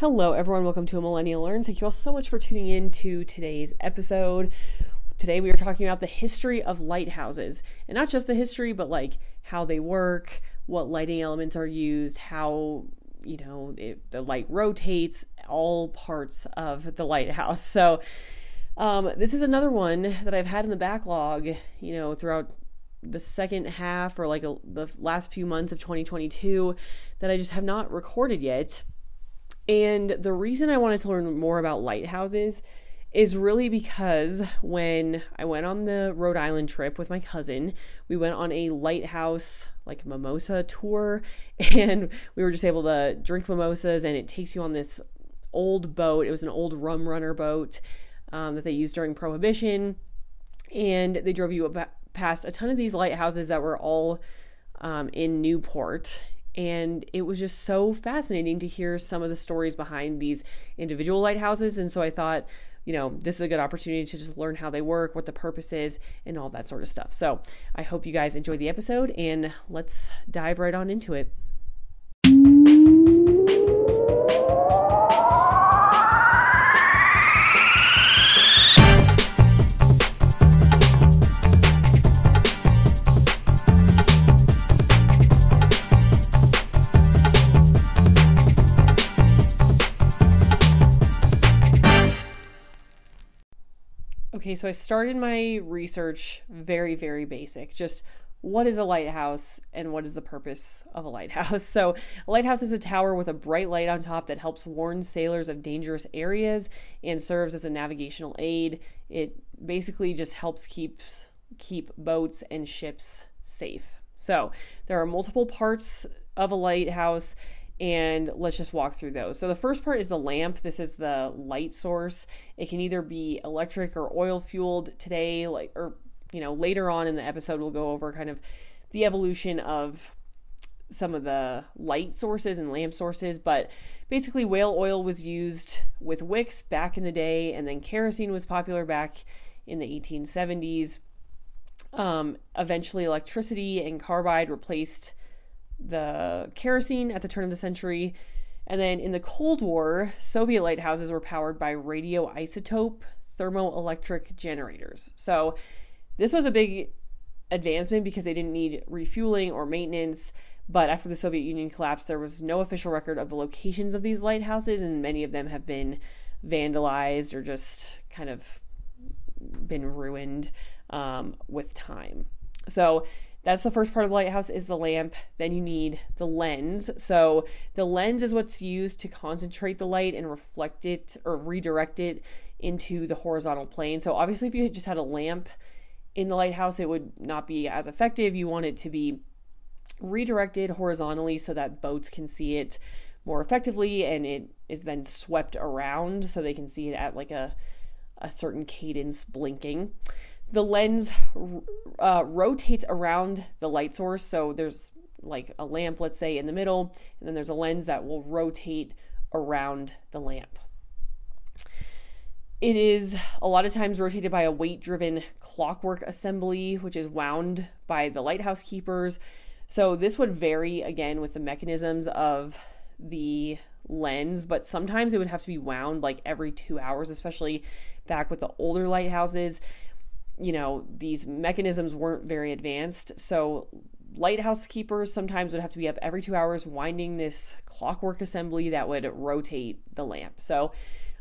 Hello, everyone. Welcome to a Millennial Learns. Thank you all so much for tuning in to today's episode. Today, we are talking about the history of lighthouses, and not just the history, but like how they work, what lighting elements are used, how you know it, the light rotates, all parts of the lighthouse. So, um, this is another one that I've had in the backlog, you know, throughout the second half or like a, the last few months of 2022 that I just have not recorded yet and the reason I wanted to learn more about lighthouses is really because when I went on the Rhode Island trip with my cousin, we went on a lighthouse like mimosa tour and we were just able to drink mimosas and it takes you on this old boat. It was an old rum runner boat um, that they used during Prohibition and they drove you past a ton of these lighthouses that were all um, in Newport and it was just so fascinating to hear some of the stories behind these individual lighthouses. And so I thought, you know, this is a good opportunity to just learn how they work, what the purpose is, and all that sort of stuff. So I hope you guys enjoyed the episode, and let's dive right on into it. Okay, so I started my research very, very basic. Just what is a lighthouse and what is the purpose of a lighthouse? So, a lighthouse is a tower with a bright light on top that helps warn sailors of dangerous areas and serves as a navigational aid. It basically just helps keep keep boats and ships safe. So, there are multiple parts of a lighthouse and let's just walk through those. So the first part is the lamp. This is the light source. It can either be electric or oil fueled today like or you know later on in the episode we'll go over kind of the evolution of some of the light sources and lamp sources, but basically whale oil was used with wicks back in the day and then kerosene was popular back in the 1870s. Um, eventually electricity and carbide replaced the kerosene at the turn of the century. And then in the Cold War, Soviet lighthouses were powered by radioisotope thermoelectric generators. So this was a big advancement because they didn't need refueling or maintenance. But after the Soviet Union collapsed, there was no official record of the locations of these lighthouses, and many of them have been vandalized or just kind of been ruined um, with time. So that's the first part of the lighthouse is the lamp. Then you need the lens. So the lens is what's used to concentrate the light and reflect it or redirect it into the horizontal plane. So obviously if you just had a lamp in the lighthouse, it would not be as effective. You want it to be redirected horizontally so that boats can see it more effectively and it is then swept around so they can see it at like a a certain cadence blinking the lens uh, rotates around the light source. So there's like a lamp, let's say, in the middle, and then there's a lens that will rotate around the lamp. It is a lot of times rotated by a weight driven clockwork assembly, which is wound by the lighthouse keepers. So this would vary again with the mechanisms of the lens, but sometimes it would have to be wound like every two hours, especially back with the older lighthouses you know, these mechanisms weren't very advanced. So lighthouse keepers sometimes would have to be up every two hours winding this clockwork assembly that would rotate the lamp. So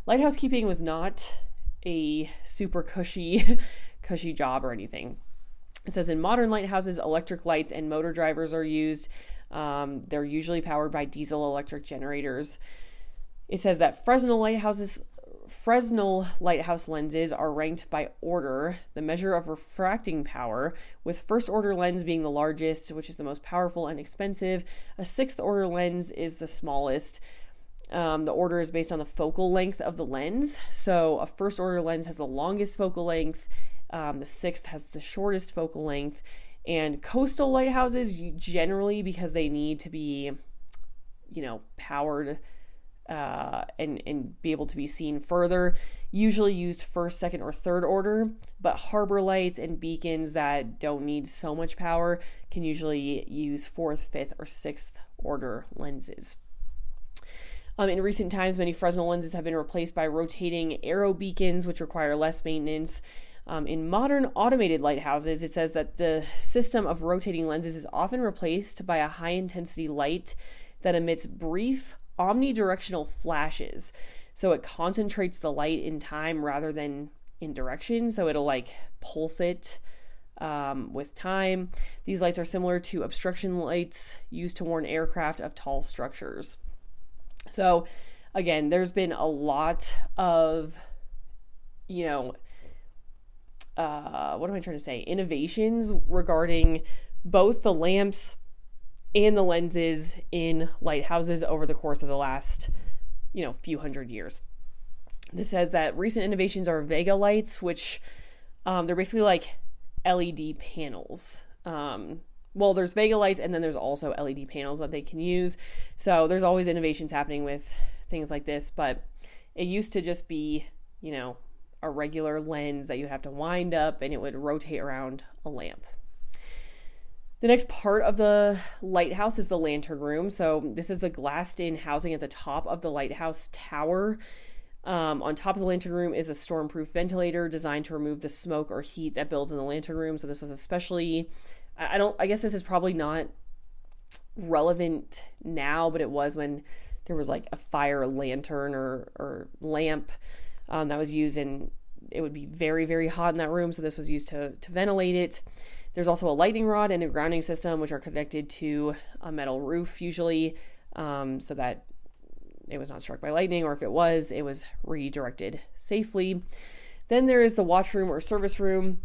lighthouse keeping was not a super cushy cushy job or anything. It says in modern lighthouses, electric lights and motor drivers are used. Um, they're usually powered by diesel electric generators. It says that Fresnel lighthouses Fresnel lighthouse lenses are ranked by order, the measure of refracting power, with first order lens being the largest, which is the most powerful and expensive. A sixth order lens is the smallest. Um, the order is based on the focal length of the lens. So a first order lens has the longest focal length, um, the sixth has the shortest focal length. And coastal lighthouses, generally, because they need to be, you know, powered uh, and and be able to be seen further. Usually used first, second, or third order, but harbor lights and beacons that don't need so much power can usually use fourth, fifth, or sixth order lenses. Um, in recent times, many Fresnel lenses have been replaced by rotating aerobeacons, which require less maintenance. Um, in modern automated lighthouses, it says that the system of rotating lenses is often replaced by a high intensity light that emits brief omnidirectional flashes. So it concentrates the light in time rather than in direction. So it'll like pulse it um, with time. These lights are similar to obstruction lights used to warn aircraft of tall structures. So, again, there's been a lot of, you know, uh, what am I trying to say? Innovations regarding both the lamps and the lenses in lighthouses over the course of the last, you know, few hundred years. This says that recent innovations are Vega lights, which um, they're basically like LED panels. Um, well, there's Vega lights, and then there's also LED panels that they can use. So there's always innovations happening with things like this, but it used to just be, you know, a regular lens that you have to wind up and it would rotate around a lamp. The next part of the lighthouse is the lantern room. So, this is the glassed in housing at the top of the lighthouse tower. Um, on top of the lantern room is a storm-proof ventilator designed to remove the smoke or heat that builds in the lantern room. So this was especially, I don't, I guess this is probably not relevant now, but it was when there was like a fire lantern or or lamp um, that was used, and it would be very very hot in that room. So this was used to to ventilate it. There's also a lightning rod and a grounding system, which are connected to a metal roof usually, um, so that it was not struck by lightning, or if it was, it was redirected safely. Then there is the watch room or service room.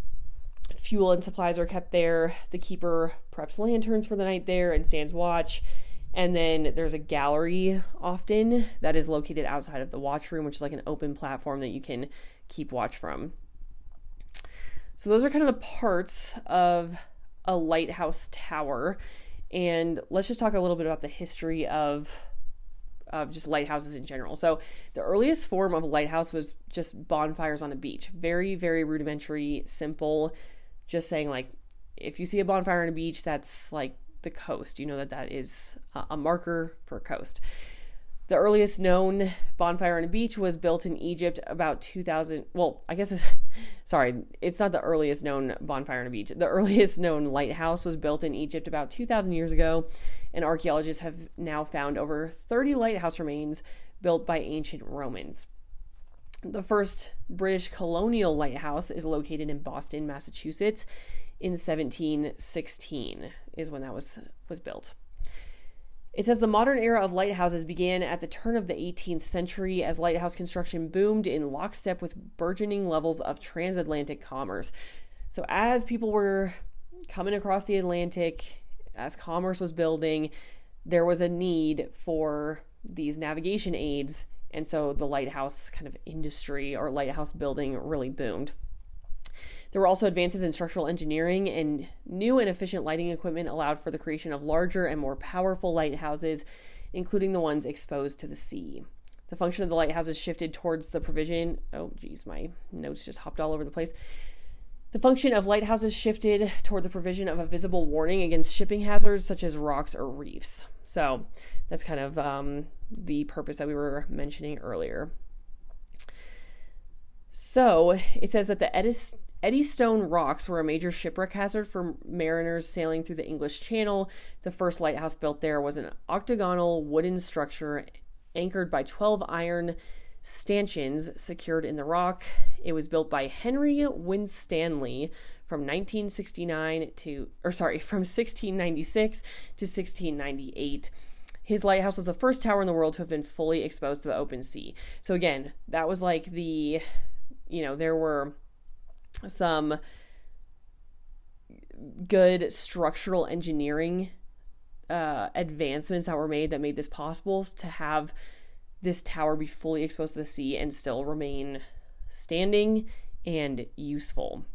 Fuel and supplies are kept there. The keeper preps lanterns for the night there and stands watch. And then there's a gallery often that is located outside of the watch room, which is like an open platform that you can keep watch from. So those are kind of the parts of a lighthouse tower. And let's just talk a little bit about the history of of just lighthouses in general. So the earliest form of a lighthouse was just bonfires on a beach. Very, very rudimentary, simple. Just saying like if you see a bonfire on a beach, that's like the coast. You know that that is a marker for a coast. The earliest known bonfire on a beach was built in Egypt about 2000. Well, I guess it's, sorry, it's not the earliest known bonfire on a beach. The earliest known lighthouse was built in Egypt about 2,000 years ago and archaeologists have now found over 30 lighthouse remains built by ancient Romans. The first British colonial lighthouse is located in Boston, Massachusetts in 1716 is when that was was built. It says the modern era of lighthouses began at the turn of the 18th century as lighthouse construction boomed in lockstep with burgeoning levels of transatlantic commerce. So as people were coming across the Atlantic as commerce was building, there was a need for these navigation aids. And so the lighthouse kind of industry or lighthouse building really boomed. There were also advances in structural engineering, and new and efficient lighting equipment allowed for the creation of larger and more powerful lighthouses, including the ones exposed to the sea. The function of the lighthouses shifted towards the provision. Oh, geez, my notes just hopped all over the place. The function of lighthouses shifted toward the provision of a visible warning against shipping hazards such as rocks or reefs. So that's kind of um, the purpose that we were mentioning earlier. So it says that the Eddystone rocks were a major shipwreck hazard for mariners sailing through the English Channel. The first lighthouse built there was an octagonal wooden structure anchored by 12 iron stanchions secured in the rock. It was built by Henry Winstanley from 1969 to, or sorry, from 1696 to 1698. His lighthouse was the first tower in the world to have been fully exposed to the open sea. So again, that was like the, you know, there were some good structural engineering uh, advancements that were made that made this possible to have this tower be fully exposed to the sea and still remain standing and useful.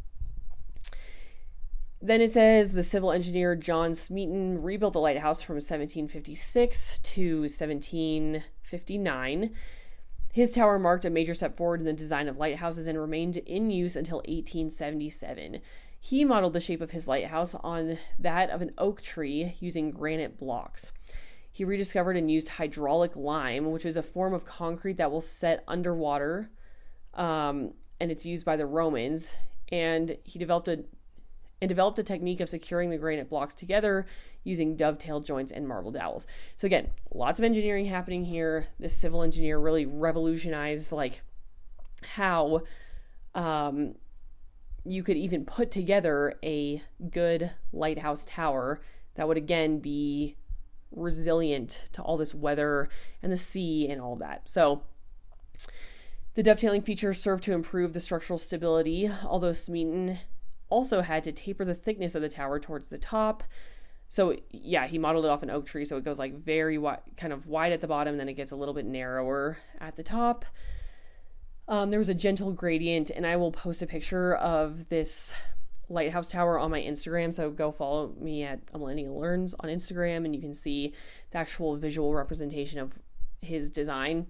Then it says the civil engineer John Smeaton rebuilt the lighthouse from 1756 to 1759. His tower marked a major step forward in the design of lighthouses and remained in use until 1877. He modeled the shape of his lighthouse on that of an oak tree using granite blocks. he rediscovered and used hydraulic lime, which is a form of concrete that will set underwater, um, and it's used by the Romans. And he developed a and developed a technique of securing the granite blocks together using dovetail joints and marble dowels. So again, lots of engineering happening here. This civil engineer really revolutionized like how um, you could even put together a good lighthouse tower that would again be resilient to all this weather and the sea and all that. So the dovetailing features serve to improve the structural stability, although Smeaton also had to taper the thickness of the tower towards the top. So yeah, he modeled it off an oak tree, so it goes like very wide, kind of wide at the bottom, then it gets a little bit narrower at the top. Um, there was a gentle gradient, and I will post a picture of this lighthouse tower on my Instagram. So go follow me at millennial learns on Instagram, and you can see the actual visual representation of his design.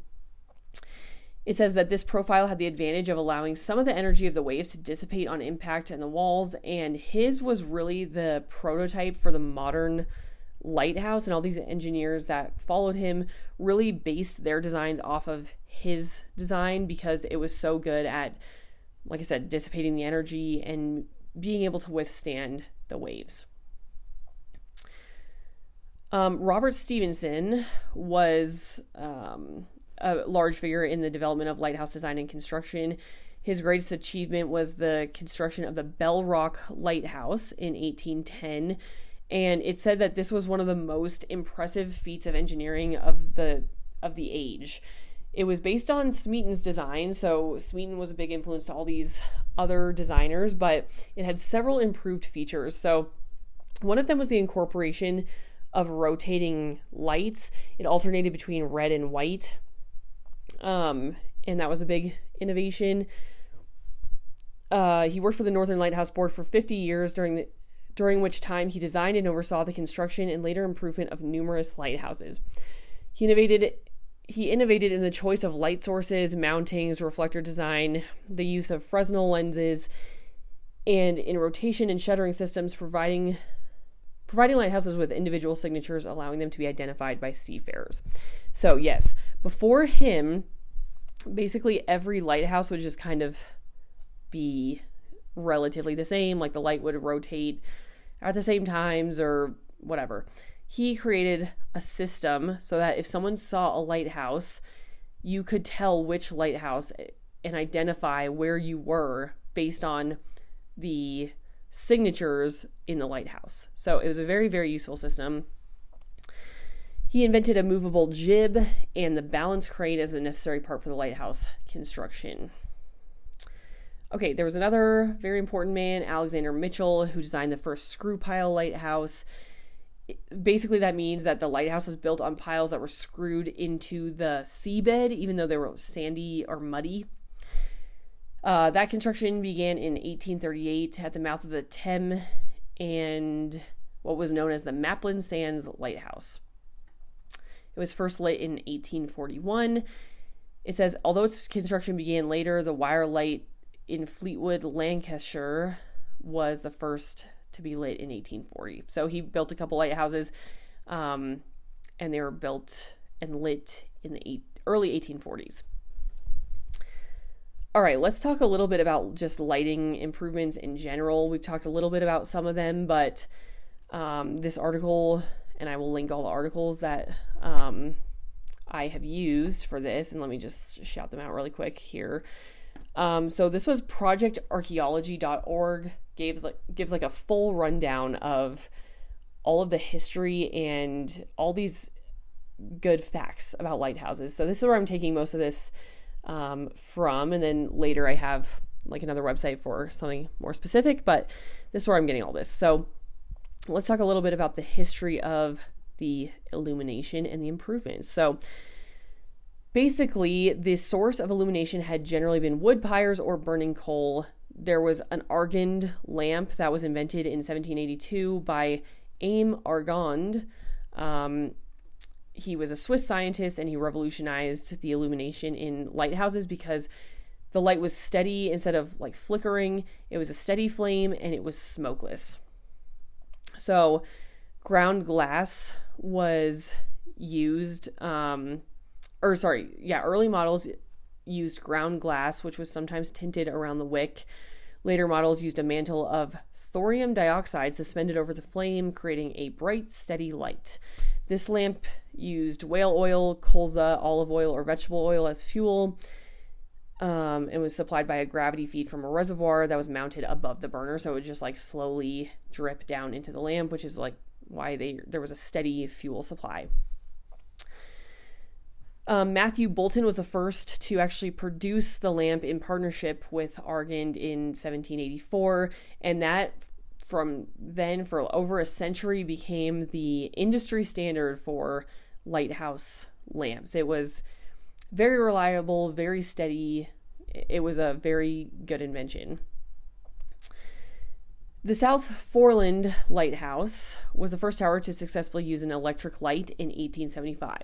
It says that this profile had the advantage of allowing some of the energy of the waves to dissipate on impact in the walls, and his was really the prototype for the modern lighthouse. And all these engineers that followed him really based their designs off of his design because it was so good at, like I said, dissipating the energy and being able to withstand the waves. Um, Robert Stevenson was um, a large figure in the development of lighthouse design and construction. His greatest achievement was the construction of the Bell Rock Lighthouse in 1810. And it said that this was one of the most impressive feats of engineering of the of the age. It was based on Smeaton's design, so Smeaton was a big influence to all these other designers, but it had several improved features. So one of them was the incorporation of rotating lights. It alternated between red and white. Um, and that was a big innovation. Uh, he worked for the Northern Lighthouse Board for 50 years during the during which time he designed and oversaw the construction and later improvement of numerous lighthouses. He innovated he innovated in the choice of light sources, mountings, reflector design, the use of Fresnel lenses, and in rotation and shuttering systems, providing providing lighthouses with individual signatures, allowing them to be identified by seafarers. So yes, before him, basically every lighthouse would just kind of be relatively the same, like the light would rotate at the same times or whatever he created a system so that if someone saw a lighthouse, you could tell which lighthouse and identify where you were based on the signatures in the lighthouse. So it was a very, very useful system. He invented a movable jib and the balance crane as a necessary part for the lighthouse construction. Okay, there was another very important man, Alexander Mitchell, who designed the first screw pile lighthouse basically that means that the lighthouse was built on piles that were screwed into the seabed, even though they were sandy or muddy. Uh, that construction began in 1838 at the mouth of the Thames and what was known as the Maplin Sands Lighthouse. It was first lit in 1841. It says, although its construction began later, the Wyre light in Fleetwood, Lancashire was the first to be lit in 1840. So he built a couple lighthouses, um, and they were built and lit in the eight, early 1840s. All right, let's talk a little bit about just lighting improvements in general. We've talked a little bit about some of them, but um, this article, and I will link all the articles that um, I have used for this, and let me just shout them out really quick here. Um, so this was projectarchaeology.org gives like gives like a full rundown of all of the history and all these good facts about lighthouses. So this is where I'm taking most of this um, from, and then later I have like another website for something more specific. But this is where I'm getting all this. So let's talk a little bit about the history of the illumination and the improvements. So basically, the source of illumination had generally been wood pyres or burning coal. There was an Argand lamp that was invented in 1782 by Aimé Argand. Um, he was a Swiss scientist and he revolutionized the illumination in lighthouses because the light was steady instead of like flickering. It was a steady flame and it was smokeless. So, ground glass was used, um, or sorry, yeah, early models used ground glass, which was sometimes tinted around the wick. Later models used a mantle of thorium dioxide suspended over the flame, creating a bright, steady light. This lamp used whale oil, colza, olive oil, or vegetable oil as fuel. Um, and was supplied by a gravity feed from a reservoir that was mounted above the burner, so it would just like slowly drip down into the lamp, which is like why they there was a steady fuel supply. Um, Matthew Boulton was the first to actually produce the lamp in partnership with Argand in 1784, and that from then for over a century became the industry standard for lighthouse lamps. It was very reliable, very steady. It was a very good invention. The South Foreland Lighthouse was the first tower to successfully use an electric light in 1875.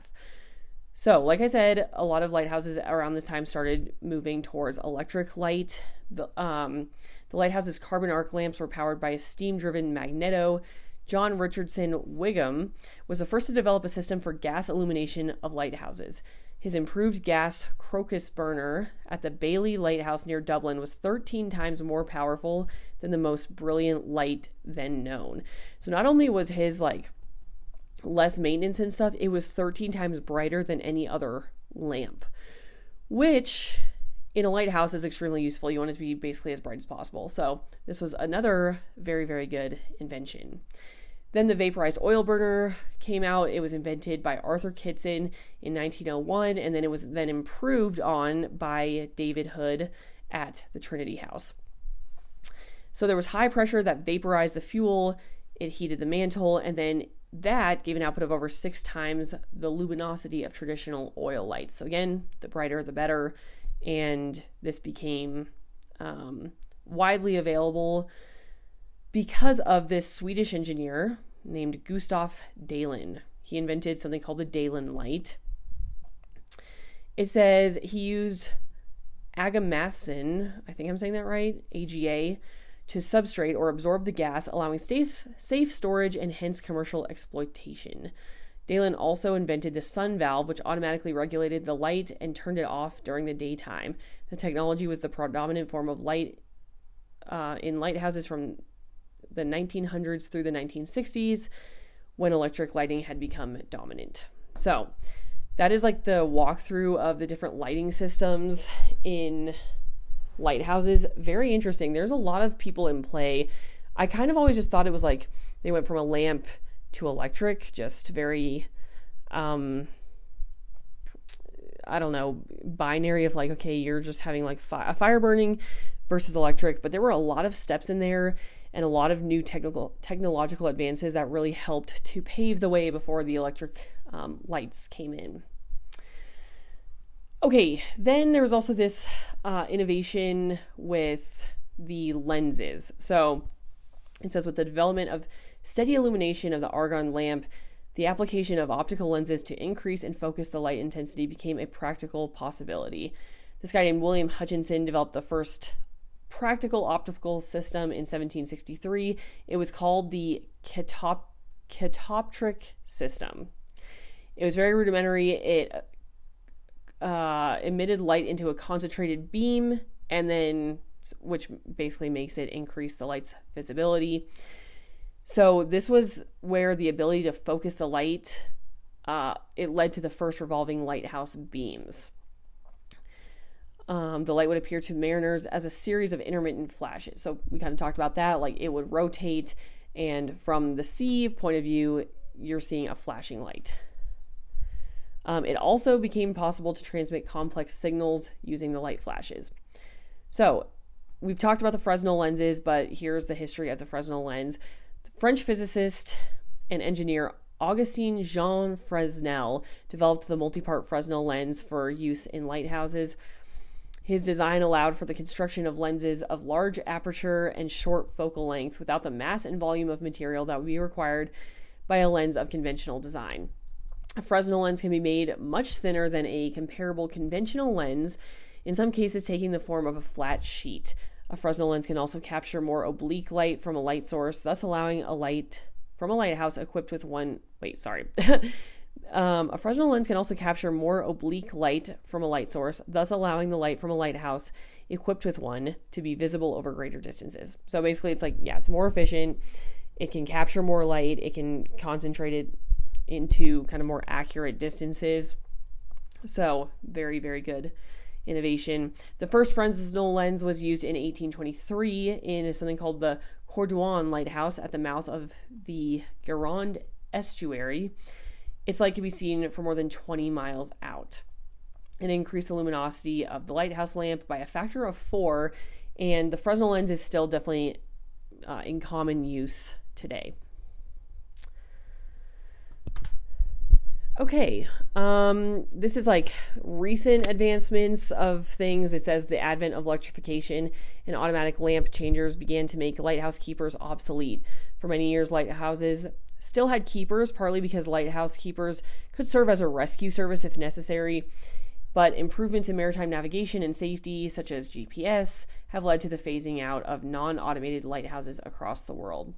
So, like I said, a lot of lighthouses around this time started moving towards electric light. The, um, the lighthouse's carbon arc lamps were powered by a steam driven magneto. John Richardson Wigham was the first to develop a system for gas illumination of lighthouses. His improved gas crocus burner at the Baily Lighthouse near Dublin was 13 times more powerful than the most brilliant light then known. So not only was his like less maintenance and stuff, it was 13 times brighter than any other lamp, which in a lighthouse is extremely useful. You want it to be basically as bright as possible. So this was another very, very good invention. Then the vaporized oil burner came out. It was invented by Arthur Kitson in 1901, and then it was then improved on by David Hood at the Trinity House. So there was high pressure that vaporized the fuel, it heated the mantle, and then that gave an output of over six times the luminosity of traditional oil lights. So again, the brighter the better and this became um, widely available because of this Swedish engineer named Gustav Dalén. He invented something called the Dalén light. It says he used Agamassan, I think I'm saying that right, AGA, to substrate or absorb the gas, allowing safe, safe storage and hence commercial exploitation. Dalén also invented the sun valve, which automatically regulated the light and turned it off during the daytime. The technology was the predominant form of light uh, in lighthouses from the 1900s through the 1960s when electric lighting had become dominant. So, that is like the walkthrough of the different lighting systems in lighthouses. Very interesting. There's a lot of people in play. I kind of always just thought it was like they went from a lamp to electric, just very um I don't know, binary of like, okay, you're just having like fi- a fire burning versus electric, but there were a lot of steps in there and a lot of new technical technological advances that really helped to pave the way before the electric um, lights came in. Okay, then there was also this uh, innovation with the lenses. So it says with the development of steady illumination of the Argand lamp, the application of optical lenses to increase and focus the light intensity became a practical possibility. This guy named William Hutchinson developed the first practical optical system in 1763. It was called the catop- catoptric system. It was very rudimentary. It uh, emitted light into a concentrated beam, and then which basically makes it increase the light's visibility. So this was where the ability to focus the light uh, it led to the first revolving lighthouse beams. Um, the light would appear to mariners as a series of intermittent flashes. So we kind of talked about that. Like it would rotate, and from the sea point of view, you're seeing a flashing light. Um, it also became possible to transmit complex signals using the light flashes. So we've talked about the Fresnel lenses, but here's the history of the Fresnel lens. French physicist and engineer Augustin Jean Fresnel developed the multi-part Fresnel lens for use in lighthouses. His design allowed for the construction of lenses of large aperture and short focal length without the mass and volume of material that would be required by a lens of conventional design. A Fresnel lens can be made much thinner than a comparable conventional lens, in some cases taking the form of a flat sheet. A Fresnel lens can also capture more oblique light from a light source, thus allowing a light from a lighthouse equipped with one. Wait, sorry. Um, a Fresnel lens can also capture more oblique light from a light source, thus allowing the light from a lighthouse equipped with one to be visible over greater distances. So basically, it's like, yeah, it's more efficient. It can capture more light, it can concentrate it into kind of more accurate distances. So, very, very good innovation. The first Fresnel lens was used in 1823 in something called the Cordouan Lighthouse at the mouth of the Gironde estuary. Its light can be seen for more than 20 miles out. It increased the luminosity of the lighthouse lamp by a factor of four, and the Fresnel lens is still definitely uh, in common use today. Okay, um, this is like recent advancements of things. It says the advent of electrification and automatic lamp changers began to make lighthouse keepers obsolete. For many years, lighthouses still had keepers, partly because lighthouse keepers could serve as a rescue service if necessary. But improvements in maritime navigation and safety, such as GPS, have led to the phasing out of non automated lighthouses across the world.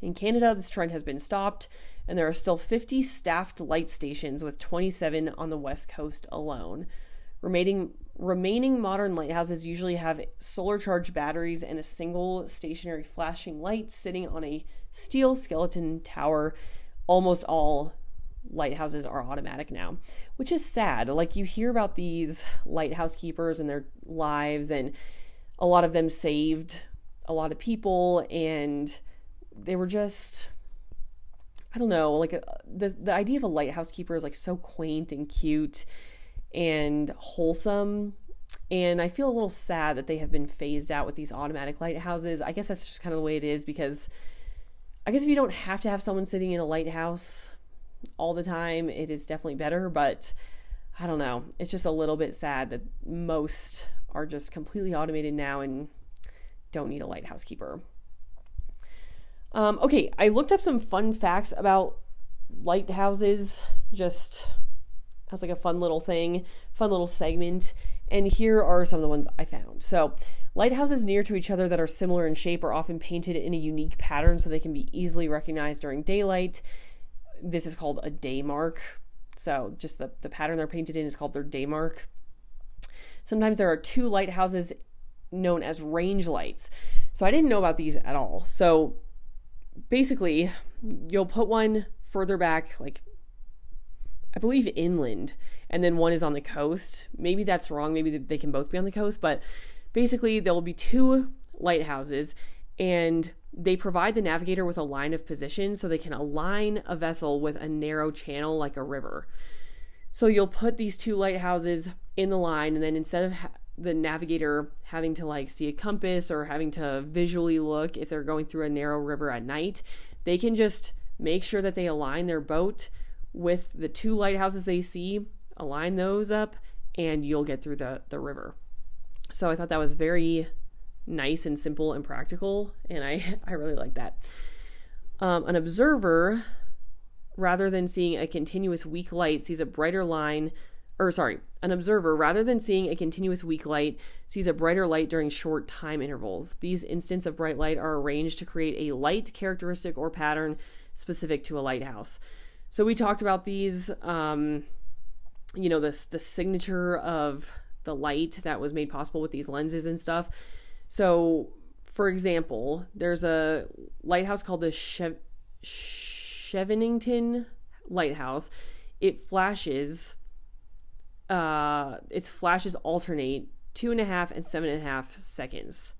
In Canada, this trend has been stopped, and there are still 50 staffed light stations with 27 on the west coast alone. Remaining remaining modern lighthouses usually have solar charged batteries and a single stationary flashing light sitting on a steel skeleton tower. Almost all lighthouses are automatic now, which is sad. Like you hear about these lighthouse keepers and their lives and a lot of them saved a lot of people and they were just I don't know, like uh, the the idea of a lighthouse keeper is like so quaint and cute and wholesome. And I feel a little sad that they have been phased out with these automatic lighthouses. I guess that's just kind of the way it is because I guess if you don't have to have someone sitting in a lighthouse all the time, it is definitely better. But I don't know. It's just a little bit sad that most are just completely automated now and don't need a lighthouse keeper. Um, okay, I looked up some fun facts about lighthouses just as like a fun little thing, fun little segment. And here are some of the ones I found. So, lighthouses near to each other that are similar in shape are often painted in a unique pattern so they can be easily recognized during daylight. This is called a day mark. So, just the, the pattern they're painted in is called their day mark. Sometimes there are two lighthouses known as range lights. So, I didn't know about these at all. So, basically, you'll put one further back, like I believe inland, and then one is on the coast. Maybe that's wrong. Maybe they can both be on the coast, but basically, there will be two lighthouses, and they provide the navigator with a line of position so they can align a vessel with a narrow channel like a river. So you'll put these two lighthouses in the line, and then instead of ha- the navigator having to like see a compass or having to visually look if they're going through a narrow river at night, they can just make sure that they align their boat with the two lighthouses they see, align those up, and you'll get through the, the river. So I thought that was very nice and simple and practical, and I, I really like that. Um, an observer, rather than seeing a continuous weak light, sees a brighter line or sorry, an observer, rather than seeing a continuous weak light, sees a brighter light during short time intervals. These instants of bright light are arranged to create a light characteristic or pattern specific to a lighthouse. So we talked about these, um, you know, this the signature of the light that was made possible with these lenses and stuff. So, for example, there's a lighthouse called the Chev- Scheveningen Lighthouse. It flashes uh, its flashes alternate two and a half and seven and a half seconds.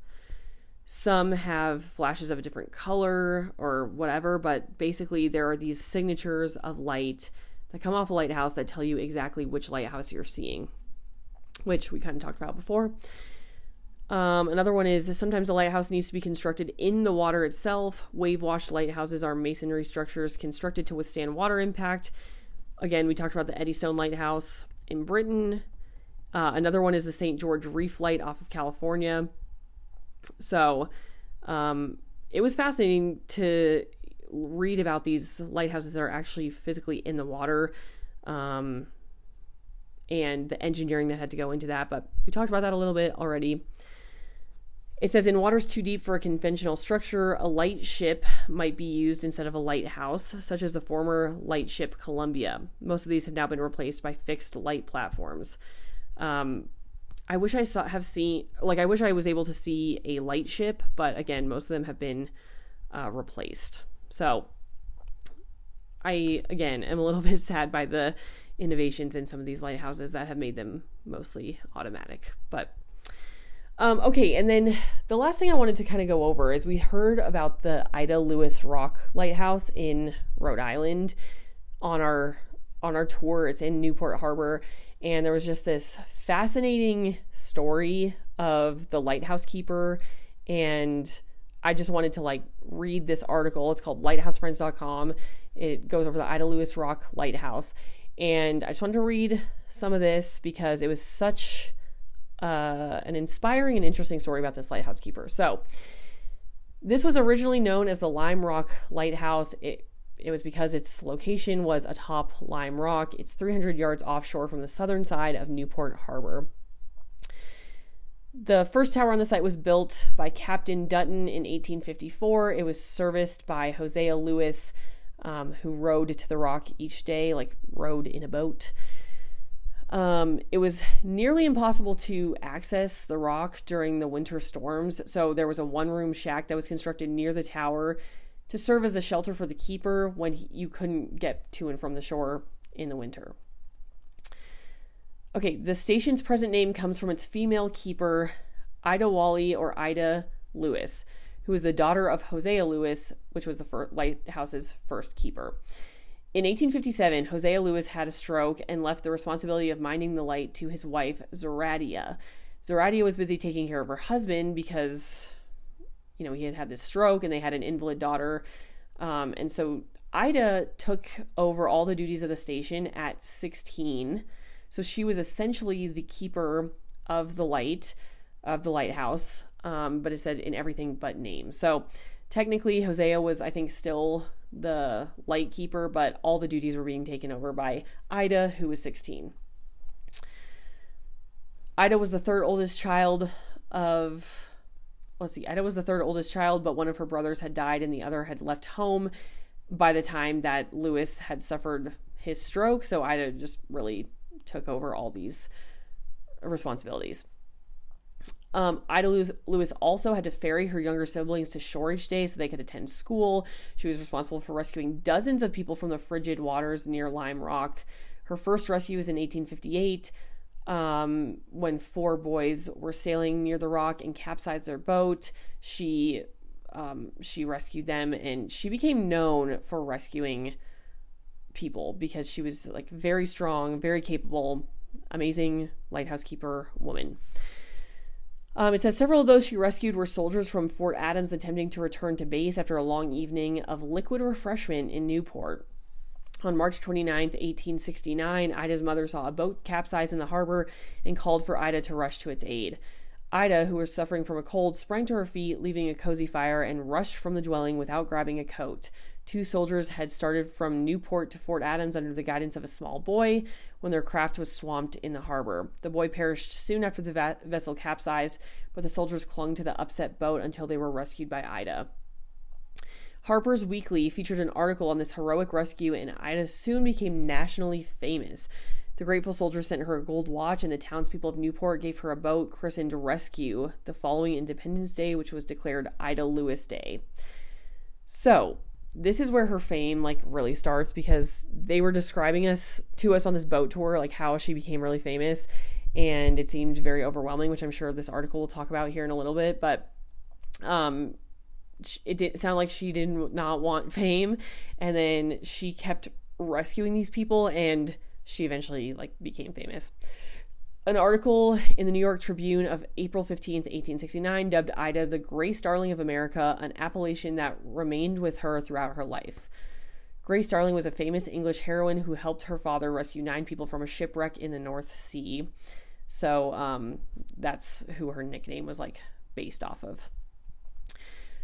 Some have flashes of a different color or whatever, but basically there are these signatures of light that come off a lighthouse that tell you exactly which lighthouse you're seeing, which we kind of talked about before. Um, another one is sometimes a lighthouse needs to be constructed in the water itself. Wave washed lighthouses are masonry structures constructed to withstand water impact. Again, we talked about the Eddystone Lighthouse in Britain. Uh, another one is the St. George Reef Light off of California. So um, it was fascinating to read about these lighthouses that are actually physically in the water um, and the engineering that had to go into that. But we talked about that a little bit already. It says in waters too deep for a conventional structure, a light ship might be used instead of a lighthouse, such as the former lightship Columbia. Most of these have now been replaced by fixed light platforms. Um, I wish I saw have seen like I wish I was able to see a light ship, but again, most of them have been uh, replaced. So I again am a little bit sad by the innovations in some of these lighthouses that have made them mostly automatic, but um, okay, and then the last thing I wanted to kind of go over is we heard about the Ida Lewis Rock Lighthouse in Rhode Island on our on our tour. It's in Newport Harbor, and there was just this fascinating story of the lighthouse keeper, and I just wanted to like read this article. It's called lighthousefriends.com. It goes over the Ida Lewis Rock Lighthouse, and I just wanted to read some of this because it was such uh, an inspiring and interesting story about this lighthouse keeper. So, this was originally known as the Lime Rock Lighthouse. It it was because its location was atop Lime Rock. It's 300 yards offshore from the southern side of Newport Harbor. The first tower on the site was built by Captain Dutton in 1854. It was serviced by Hosea Lewis, um, who rowed to the rock each day, like rowed in a boat. Um, it was nearly impossible to access the rock during the winter storms, so there was a one room shack that was constructed near the tower to serve as a shelter for the keeper when he, you couldn't get to and from the shore in the winter. Okay, the station's present name comes from its female keeper, Ida Wally or Ida Lewis, who was the daughter of Hosea Lewis, which was the first, lighthouse's first keeper. In 1857, Hosea Lewis had a stroke and left the responsibility of minding the light to his wife, Zoradia. Zoradia was busy taking care of her husband because, you know, he had had this stroke and they had an invalid daughter. Um, and so Ida took over all the duties of the station at 16. So she was essentially the keeper of the light, of the lighthouse, um, but it said in everything but name. So technically, Hosea was, I think, still the light keeper, but all the duties were being taken over by Ida, who was 16. Ida was the third oldest child of, let's see, Ida was the third oldest child, but one of her brothers had died and the other had left home by the time that Lewis had suffered his stroke. So Ida just really took over all these responsibilities. Um, Ida Lewis also had to ferry her younger siblings to shore each day so they could attend school. She was responsible for rescuing dozens of people from the frigid waters near Lime Rock. Her first rescue was in 1858 um, when four boys were sailing near the rock and capsized their boat. She um, she rescued them and she became known for rescuing people because she was like very strong, very capable, amazing lighthouse keeper woman. Um, it says several of those she rescued were soldiers from Fort Adams attempting to return to base after a long evening of liquid refreshment in Newport. On March 29, 1869, Ida's mother saw a boat capsize in the harbor and called for Ida to rush to its aid. Ida, who was suffering from a cold, sprang to her feet, leaving a cozy fire, and rushed from the dwelling without grabbing a coat. Two soldiers had started from Newport to Fort Adams under the guidance of a small boy when their craft was swamped in the harbor. The boy perished soon after the va- vessel capsized, but the soldiers clung to the upset boat until they were rescued by Ida. Harper's Weekly featured an article on this heroic rescue, and Ida soon became nationally famous. The grateful soldiers sent her a gold watch, and the townspeople of Newport gave her a boat christened Rescue the following Independence Day, which was declared Ida Lewis Day. So, this is where her fame like really starts because they were describing us to us on this boat tour like how she became really famous and it seemed very overwhelming which i'm sure this article will talk about here in a little bit but um it didn't sound like she did not want fame and then she kept rescuing these people and she eventually like became famous an article in the New York Tribune of April 15th, 1869, dubbed Ida the Grace Darling of America, an appellation that remained with her throughout her life. Grace Darling was a famous English heroine who helped her father rescue nine people from a shipwreck in the North Sea. So um, that's who her nickname was like based off of.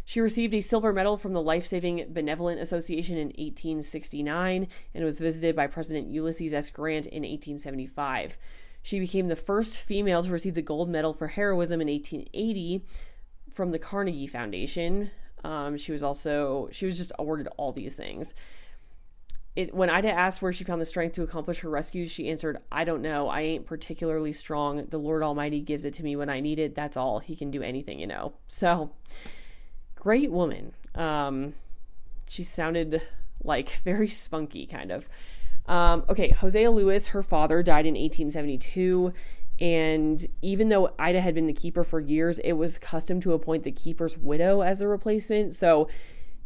She received a silver medal from the Life Saving Benevolent Association in 1869 and was visited by President Ulysses S. Grant in 1875. She became the first female to receive the gold medal for heroism in 1880 from the Carnegie Foundation. Um, she was also she was just awarded all these things. It, when Ida asked where she found the strength to accomplish her rescues, she answered, I don't know. I ain't particularly strong. The Lord Almighty gives it to me when I need it. That's all. He can do anything, you know. So, great woman. Um, she sounded like very spunky, kind of. Um, okay, Hosea Lewis, her father, died in 1872. And even though Ida had been the keeper for years, it was custom to appoint the keeper's widow as the replacement. So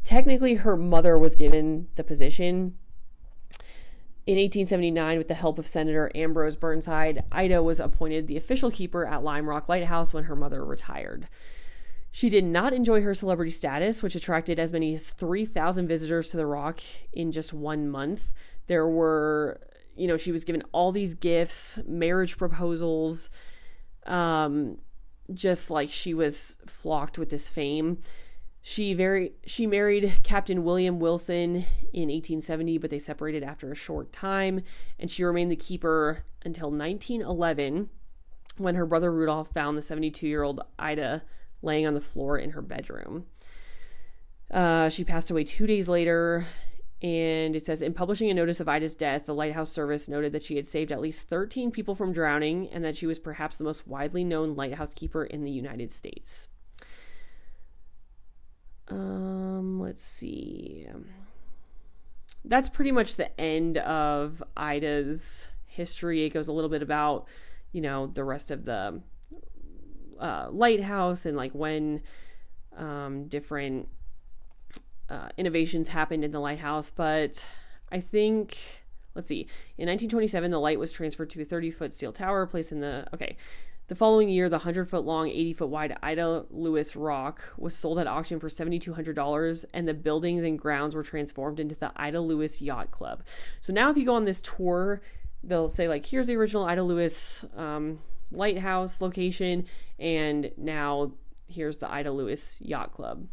technically, her mother was given the position. In 1879, with the help of Senator Ambrose Burnside, Ida was appointed the official keeper at Lime Rock Lighthouse when her mother retired. She did not enjoy her celebrity status, which attracted as many as 3,000 visitors to the rock in just one month. There were you know, she was given all these gifts, marriage proposals, um, just like she was flocked with this fame. She very she married Captain William Wilson in 1870, but they separated after a short time, and she remained the keeper until 1911, when her brother Rudolph found the 72-year-old Ida laying on the floor in her bedroom. Uh, she passed away two days later and it says in publishing a notice of Ida's death, the lighthouse service noted that she had saved at least 13 people from drowning and that she was perhaps the most widely known lighthouse keeper in the United States. Um, let's see. That's pretty much the end of Ida's history. It goes a little bit about, you know, the rest of the uh, lighthouse and like when um, different uh, innovations happened in the lighthouse, but I think let's see. In 1927, the light was transferred to a 30 foot steel tower placed in the okay. The following year, the 100 foot long, 80 foot wide Ida Lewis Rock was sold at auction for $7,200, and the buildings and grounds were transformed into the Ida Lewis Yacht Club. So now, if you go on this tour, they'll say, like, here's the original Ida Lewis um, lighthouse location, and now here's the Ida Lewis Yacht Club.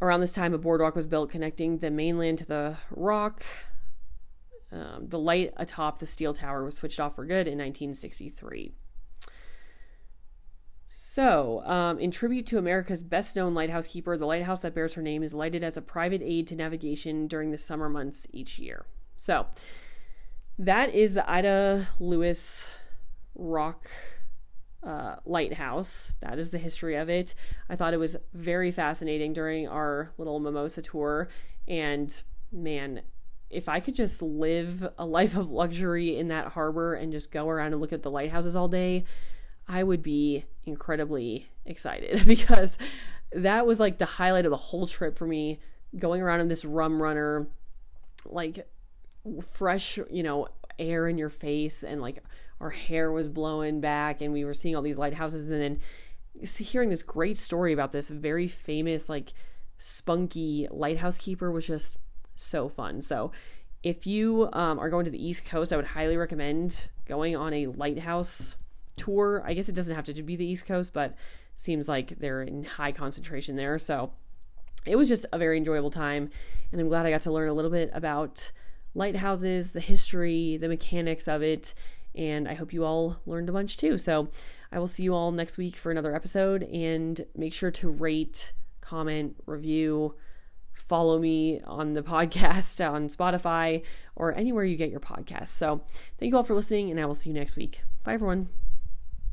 Around this time, a boardwalk was built connecting the mainland to the rock. Um, the light atop the steel tower was switched off for good in 1963. So, um, in tribute to America's best known lighthouse keeper, the lighthouse that bears her name is lighted as a private aid to navigation during the summer months each year. So, that is the Ida Lewis Rock uh, lighthouse. That is the history of it. I thought it was very fascinating during our little mimosa tour. And man, if I could just live a life of luxury in that harbor and just go around and look at the lighthouses all day, I would be incredibly excited because that was like the highlight of the whole trip for me going around in this rum runner like fresh you know air in your face and like our hair was blowing back and we were seeing all these lighthouses. And then hearing this great story about this very famous like spunky lighthouse keeper was just so fun. So if you um, are going to the east coast i would highly recommend going on a lighthouse tour. I guess it doesn't have to be the east coast but seems like they're in high concentration there. So it was just a very enjoyable time and i'm glad i got to learn a little bit about lighthouses the history the mechanics of it and I hope you all learned a bunch too. So I will see you all next week for another episode. And make sure to rate, comment, review, follow me on the podcast on Spotify or anywhere you get your podcasts. So thank you all for listening, and I will see you next week. Bye, everyone.